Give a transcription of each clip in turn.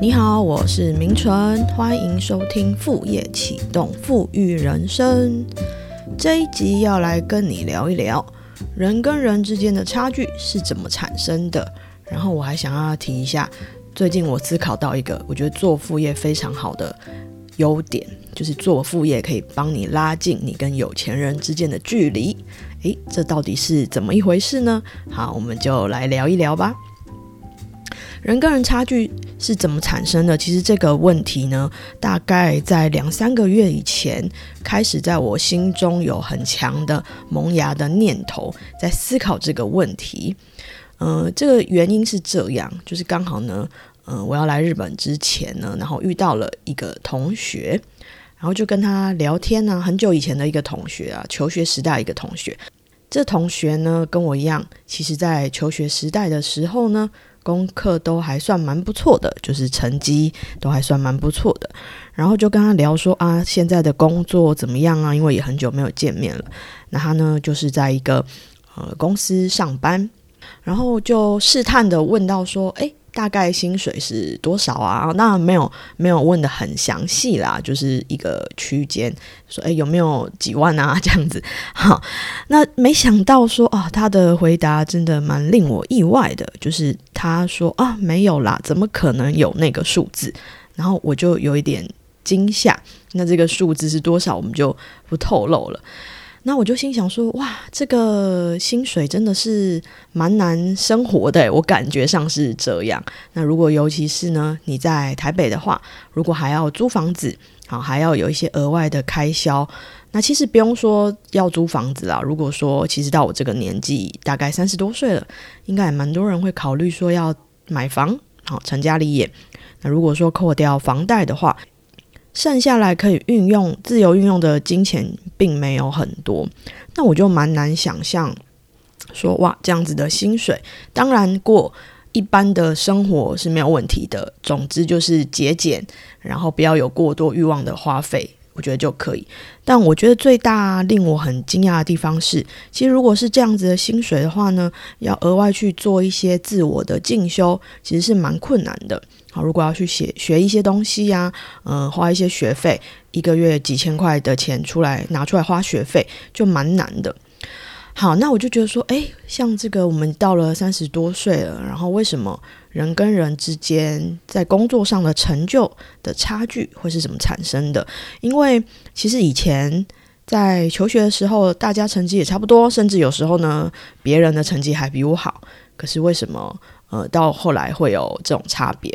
你好，我是明纯，欢迎收听副业启动富裕人生。这一集要来跟你聊一聊人跟人之间的差距是怎么产生的。然后我还想要提一下，最近我思考到一个我觉得做副业非常好的优点，就是做副业可以帮你拉近你跟有钱人之间的距离。诶，这到底是怎么一回事呢？好，我们就来聊一聊吧。人跟人差距是怎么产生的？其实这个问题呢，大概在两三个月以前开始在我心中有很强的萌芽的念头，在思考这个问题。嗯，这个原因是这样，就是刚好呢，嗯，我要来日本之前呢，然后遇到了一个同学，然后就跟他聊天呢，很久以前的一个同学啊，求学时代一个同学。这同学呢，跟我一样，其实在求学时代的时候呢。功课都还算蛮不错的，就是成绩都还算蛮不错的。然后就跟他聊说啊，现在的工作怎么样啊？因为也很久没有见面了。那他呢，就是在一个呃公司上班，然后就试探的问到说，哎。大概薪水是多少啊？那没有没有问的很详细啦，就是一个区间，说诶有没有几万啊 这样子。好，那没想到说啊，他的回答真的蛮令我意外的，就是他说啊没有啦，怎么可能有那个数字？然后我就有一点惊吓。那这个数字是多少，我们就不透露了。那我就心想说，哇，这个薪水真的是蛮难生活的，我感觉上是这样。那如果尤其是呢，你在台北的话，如果还要租房子，好，还要有一些额外的开销，那其实不用说要租房子啦。如果说其实到我这个年纪，大概三十多岁了，应该也蛮多人会考虑说要买房，好，成家立业。那如果说扣掉房贷的话，剩下来可以运用、自由运用的金钱并没有很多，那我就蛮难想象说哇，这样子的薪水，当然过一般的生活是没有问题的。总之就是节俭，然后不要有过多欲望的花费。我觉得就可以，但我觉得最大令我很惊讶的地方是，其实如果是这样子的薪水的话呢，要额外去做一些自我的进修，其实是蛮困难的。好，如果要去写学一些东西呀，嗯，花一些学费，一个月几千块的钱出来拿出来花学费，就蛮难的。好，那我就觉得说，诶，像这个我们到了三十多岁了，然后为什么？人跟人之间在工作上的成就的差距会是怎么产生的？因为其实以前在求学的时候，大家成绩也差不多，甚至有时候呢，别人的成绩还比我好。可是为什么呃到后来会有这种差别？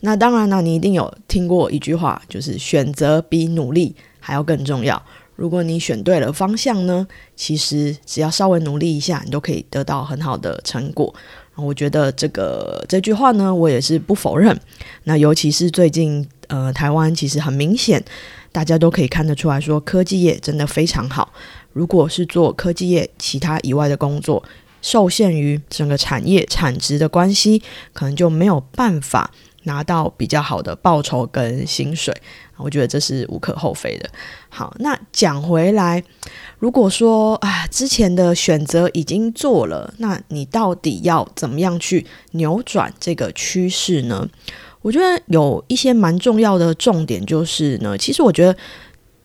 那当然呢，你一定有听过一句话，就是选择比努力还要更重要。如果你选对了方向呢，其实只要稍微努力一下，你都可以得到很好的成果。我觉得这个这句话呢，我也是不否认。那尤其是最近，呃，台湾其实很明显，大家都可以看得出来说，科技业真的非常好。如果是做科技业其他以外的工作，受限于整个产业产值的关系，可能就没有办法拿到比较好的报酬跟薪水。我觉得这是无可厚非的。好，那讲回来。如果说啊，之前的选择已经做了，那你到底要怎么样去扭转这个趋势呢？我觉得有一些蛮重要的重点，就是呢，其实我觉得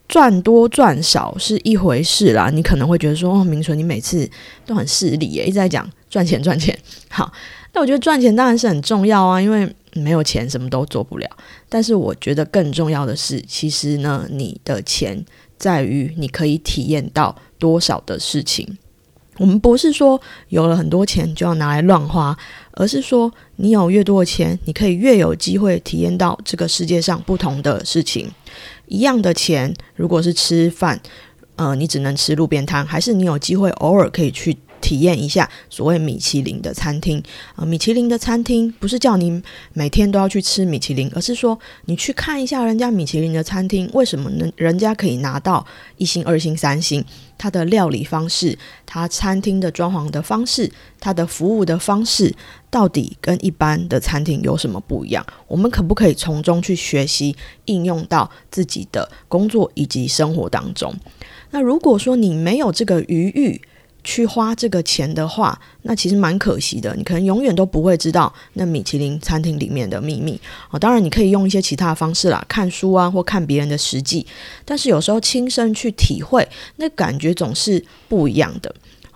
赚多赚少是一回事啦。你可能会觉得说，哦，明纯，你每次都很势利耶，一直在讲赚钱赚钱。好，那我觉得赚钱当然是很重要啊，因为没有钱什么都做不了。但是我觉得更重要的是，其实呢，你的钱。在于你可以体验到多少的事情。我们不是说有了很多钱就要拿来乱花，而是说你有越多的钱，你可以越有机会体验到这个世界上不同的事情。一样的钱，如果是吃饭，呃，你只能吃路边摊，还是你有机会偶尔可以去。体验一下所谓米其林的餐厅啊，米其林的餐厅不是叫你每天都要去吃米其林，而是说你去看一下人家米其林的餐厅，为什么呢？人家可以拿到一星、二星、三星，它的料理方式、它餐厅的装潢的方式、它的服务的方式，到底跟一般的餐厅有什么不一样？我们可不可以从中去学习，应用到自己的工作以及生活当中？那如果说你没有这个余裕，去花这个钱的话，那其实蛮可惜的。你可能永远都不会知道那米其林餐厅里面的秘密哦。当然，你可以用一些其他的方式啦，看书啊，或看别人的实际。但是有时候亲身去体会，那感觉总是不一样的。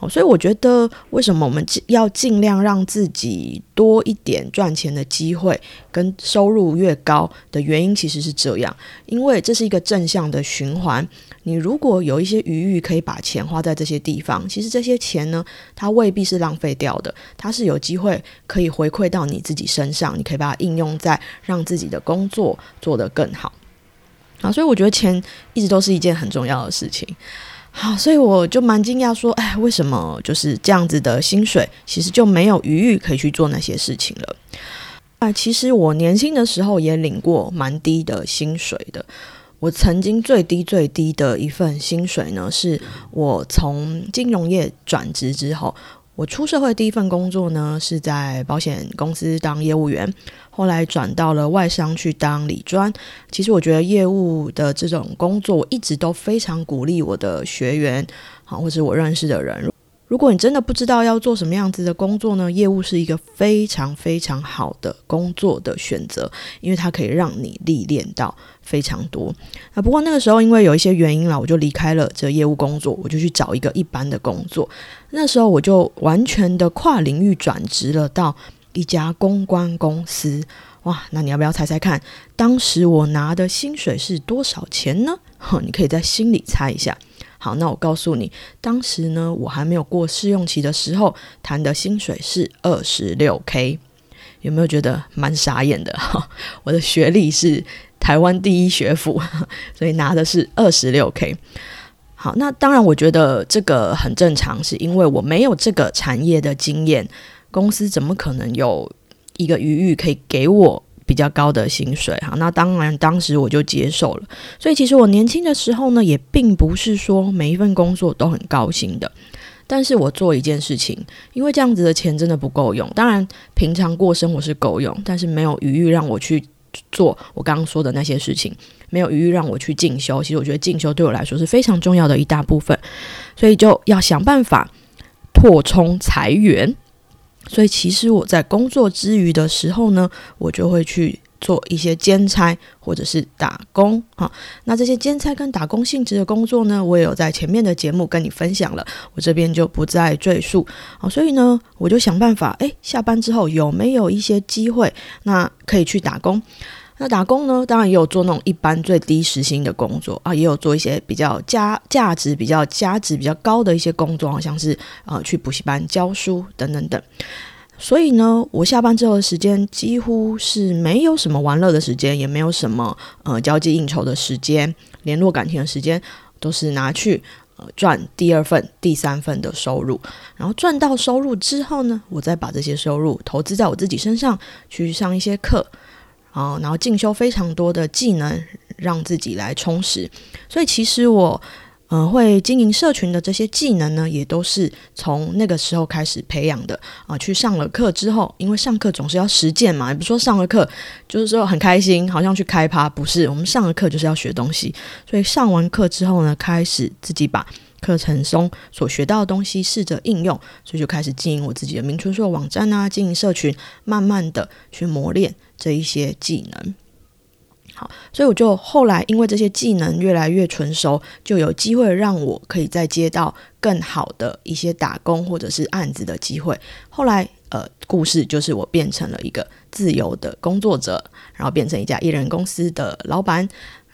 所以我觉得，为什么我们要尽量让自己多一点赚钱的机会，跟收入越高的原因，其实是这样，因为这是一个正向的循环。你如果有一些余裕，可以把钱花在这些地方，其实这些钱呢，它未必是浪费掉的，它是有机会可以回馈到你自己身上，你可以把它应用在让自己的工作做得更好。啊，所以我觉得钱一直都是一件很重要的事情。好，所以我就蛮惊讶，说，哎，为什么就是这样子的薪水，其实就没有余裕可以去做那些事情了？啊，其实我年轻的时候也领过蛮低的薪水的。我曾经最低最低的一份薪水呢，是我从金融业转职之后。我出社会第一份工作呢，是在保险公司当业务员，后来转到了外商去当理专。其实我觉得业务的这种工作，我一直都非常鼓励我的学员，好，或者我认识的人。如果你真的不知道要做什么样子的工作呢？业务是一个非常非常好的工作的选择，因为它可以让你历练到非常多。啊，不过那个时候因为有一些原因啦，我就离开了这业务工作，我就去找一个一般的工作。那时候我就完全的跨领域转职了到一家公关公司。哇，那你要不要猜猜看，当时我拿的薪水是多少钱呢？哼，你可以在心里猜一下。好，那我告诉你，当时呢，我还没有过试用期的时候，谈的薪水是二十六 K，有没有觉得蛮傻眼的？哈，我的学历是台湾第一学府，所以拿的是二十六 K。好，那当然，我觉得这个很正常，是因为我没有这个产业的经验，公司怎么可能有一个余裕可以给我？比较高的薪水哈，那当然当时我就接受了。所以其实我年轻的时候呢，也并不是说每一份工作都很高薪的。但是我做一件事情，因为这样子的钱真的不够用。当然平常过生活是够用，但是没有余裕让我去做我刚刚说的那些事情，没有余裕让我去进修。其实我觉得进修对我来说是非常重要的一大部分，所以就要想办法扩充财源。所以其实我在工作之余的时候呢，我就会去做一些兼差或者是打工啊。那这些兼差跟打工性质的工作呢，我也有在前面的节目跟你分享了，我这边就不再赘述啊。所以呢，我就想办法，诶，下班之后有没有一些机会，那可以去打工。那打工呢，当然也有做那种一般最低时薪的工作啊，也有做一些比较价价值比较价值比较高的一些工作，好像是呃去补习班教书等等等。所以呢，我下班之后的时间几乎是没有什么玩乐的时间，也没有什么呃交际应酬的时间、联络感情的时间，都是拿去呃赚第二份、第三份的收入。然后赚到收入之后呢，我再把这些收入投资在我自己身上，去上一些课。啊，然后进修非常多的技能，让自己来充实。所以其实我，嗯，会经营社群的这些技能呢，也都是从那个时候开始培养的。啊，去上了课之后，因为上课总是要实践嘛，也不是说上了课就是说很开心，好像去开趴，不是。我们上了课就是要学东西，所以上完课之后呢，开始自己把。课程中所学到的东西，试着应用，所以就开始经营我自己的名春硕网站啊，经营社群，慢慢的去磨练这一些技能。好，所以我就后来因为这些技能越来越纯熟，就有机会让我可以再接到更好的一些打工或者是案子的机会。后来，呃，故事就是我变成了一个自由的工作者，然后变成一家艺人公司的老板。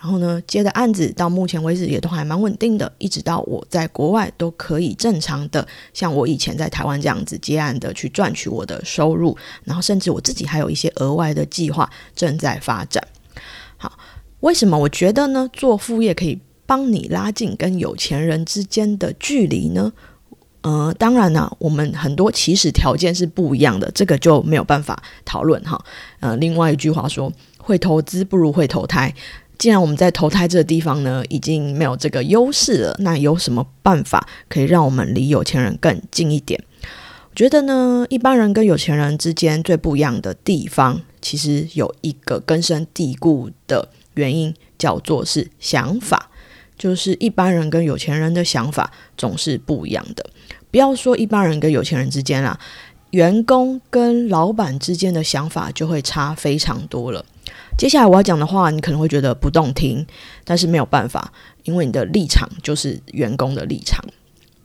然后呢，接的案子到目前为止也都还蛮稳定的，一直到我在国外都可以正常的，像我以前在台湾这样子接案的去赚取我的收入，然后甚至我自己还有一些额外的计划正在发展。好，为什么我觉得呢？做副业可以帮你拉近跟有钱人之间的距离呢？呃，当然呢，我们很多起始条件是不一样的，这个就没有办法讨论哈。呃，另外一句话说，会投资不如会投胎。既然我们在投胎这个地方呢，已经没有这个优势了，那有什么办法可以让我们离有钱人更近一点？我觉得呢，一般人跟有钱人之间最不一样的地方，其实有一个根深蒂固的原因，叫做是想法。就是一般人跟有钱人的想法总是不一样的。不要说一般人跟有钱人之间啦，员工跟老板之间的想法就会差非常多了。接下来我要讲的话，你可能会觉得不动听，但是没有办法，因为你的立场就是员工的立场，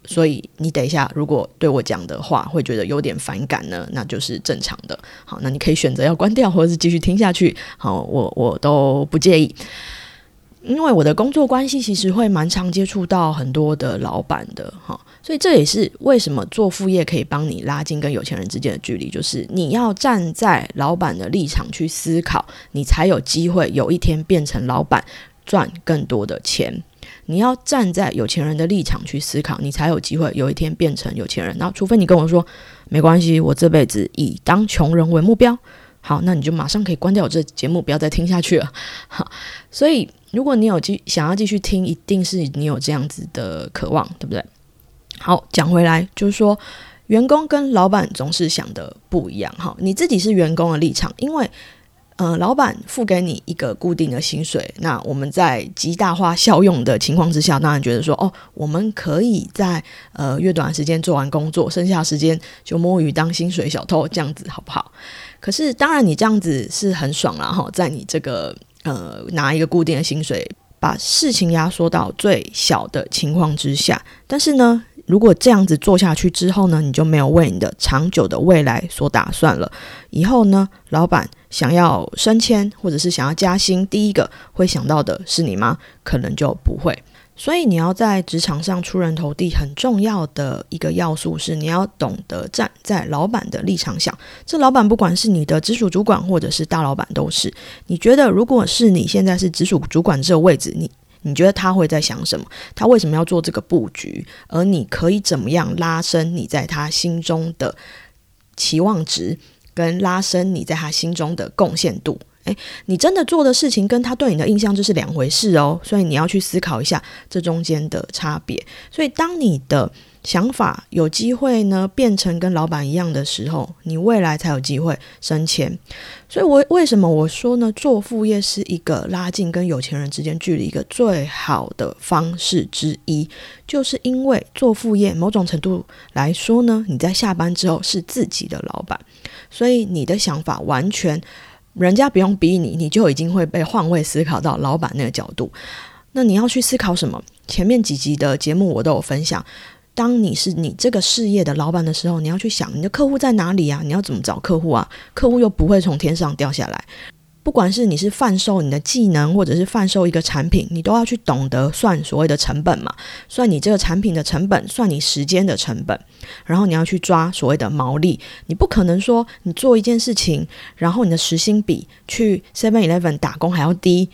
所以你等一下如果对我讲的话会觉得有点反感呢，那就是正常的。好，那你可以选择要关掉，或者是继续听下去。好，我我都不介意。因为我的工作关系，其实会蛮常接触到很多的老板的哈，所以这也是为什么做副业可以帮你拉近跟有钱人之间的距离，就是你要站在老板的立场去思考，你才有机会有一天变成老板，赚更多的钱。你要站在有钱人的立场去思考，你才有机会有一天变成有钱人。那，除非你跟我说没关系，我这辈子以当穷人为目标，好，那你就马上可以关掉我这节目，不要再听下去了。好，所以。如果你有继想要继续听，一定是你有这样子的渴望，对不对？好，讲回来就是说，员工跟老板总是想的不一样。哈，你自己是员工的立场，因为呃，老板付给你一个固定的薪水，那我们在极大化效用的情况之下，当然觉得说，哦，我们可以在呃越短时间做完工作，剩下时间就摸鱼当薪水小偷，这样子好不好？可是当然你这样子是很爽啦，哈，在你这个。呃，拿一个固定的薪水，把事情压缩到最小的情况之下。但是呢，如果这样子做下去之后呢，你就没有为你的长久的未来所打算了。以后呢，老板想要升迁或者是想要加薪，第一个会想到的是你吗？可能就不会。所以你要在职场上出人头地，很重要的一个要素是你要懂得站在老板的立场想。这老板不管是你的直属主管或者是大老板都是。你觉得如果是你现在是直属主管这个位置，你你觉得他会在想什么？他为什么要做这个布局？而你可以怎么样拉升你在他心中的期望值，跟拉升你在他心中的贡献度？诶，你真的做的事情跟他对你的印象就是两回事哦，所以你要去思考一下这中间的差别。所以当你的想法有机会呢变成跟老板一样的时候，你未来才有机会升迁。所以，我为什么我说呢？做副业是一个拉近跟有钱人之间距离一个最好的方式之一，就是因为做副业某种程度来说呢，你在下班之后是自己的老板，所以你的想法完全。人家不用逼你，你就已经会被换位思考到老板那个角度。那你要去思考什么？前面几集的节目我都有分享。当你是你这个事业的老板的时候，你要去想你的客户在哪里啊？你要怎么找客户啊？客户又不会从天上掉下来。不管是你是贩售你的技能，或者是贩售一个产品，你都要去懂得算所谓的成本嘛，算你这个产品的成本，算你时间的成本，然后你要去抓所谓的毛利。你不可能说你做一件事情，然后你的时薪比去 Seven Eleven 打工还要低，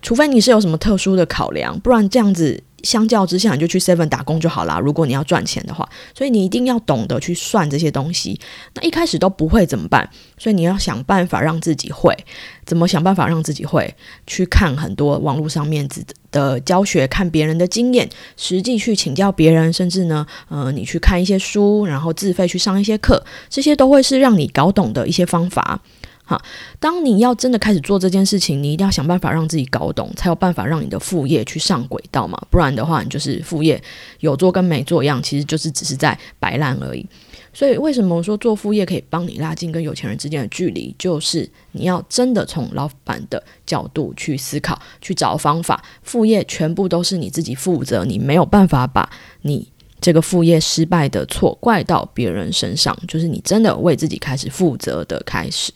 除非你是有什么特殊的考量，不然这样子。相较之下，你就去 Seven 打工就好啦。如果你要赚钱的话，所以你一定要懂得去算这些东西。那一开始都不会怎么办？所以你要想办法让自己会。怎么想办法让自己会？去看很多网络上面的教学，看别人的经验，实际去请教别人，甚至呢，呃，你去看一些书，然后自费去上一些课，这些都会是让你搞懂的一些方法。当你要真的开始做这件事情，你一定要想办法让自己搞懂，才有办法让你的副业去上轨道嘛。不然的话，你就是副业有做跟没做一样，其实就是只是在摆烂而已。所以，为什么说做副业可以帮你拉近跟有钱人之间的距离？就是你要真的从老板的角度去思考，去找方法。副业全部都是你自己负责，你没有办法把你这个副业失败的错怪到别人身上，就是你真的为自己开始负责的开始。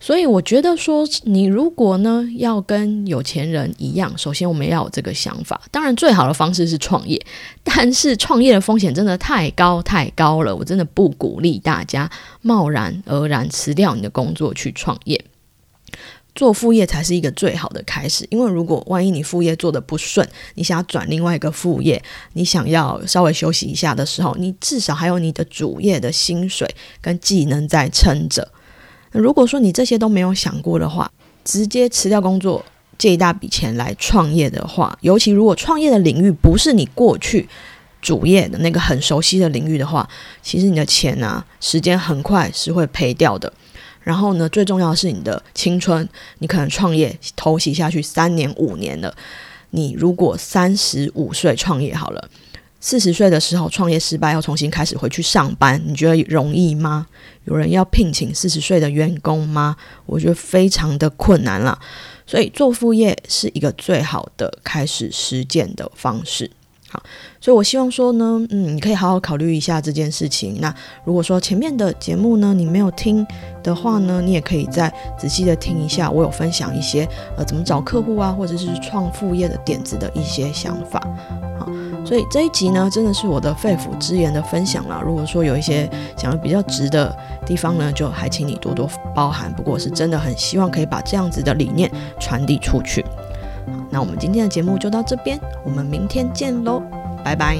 所以我觉得说，你如果呢要跟有钱人一样，首先我们要有这个想法。当然，最好的方式是创业，但是创业的风险真的太高太高了，我真的不鼓励大家贸然而然辞掉你的工作去创业。做副业才是一个最好的开始，因为如果万一你副业做的不顺，你想要转另外一个副业，你想要稍微休息一下的时候，你至少还有你的主业的薪水跟技能在撑着。如果说你这些都没有想过的话，直接辞掉工作借一大笔钱来创业的话，尤其如果创业的领域不是你过去主业的那个很熟悉的领域的话，其实你的钱啊，时间很快是会赔掉的。然后呢，最重要的是你的青春，你可能创业投袭下去三年五年了，你如果三十五岁创业好了。四十岁的时候创业失败，要重新开始回去上班，你觉得容易吗？有人要聘请四十岁的员工吗？我觉得非常的困难了。所以做副业是一个最好的开始实践的方式。好，所以我希望说呢，嗯，你可以好好考虑一下这件事情。那如果说前面的节目呢，你没有听的话呢，你也可以再仔细的听一下，我有分享一些呃怎么找客户啊，或者是创副业的点子的一些想法。好，所以这一集呢，真的是我的肺腑之言的分享啦。如果说有一些讲的比较直的地方呢，就还请你多多包涵。不过我是真的很希望可以把这样子的理念传递出去。那我们今天的节目就到这边，我们明天见喽，拜拜。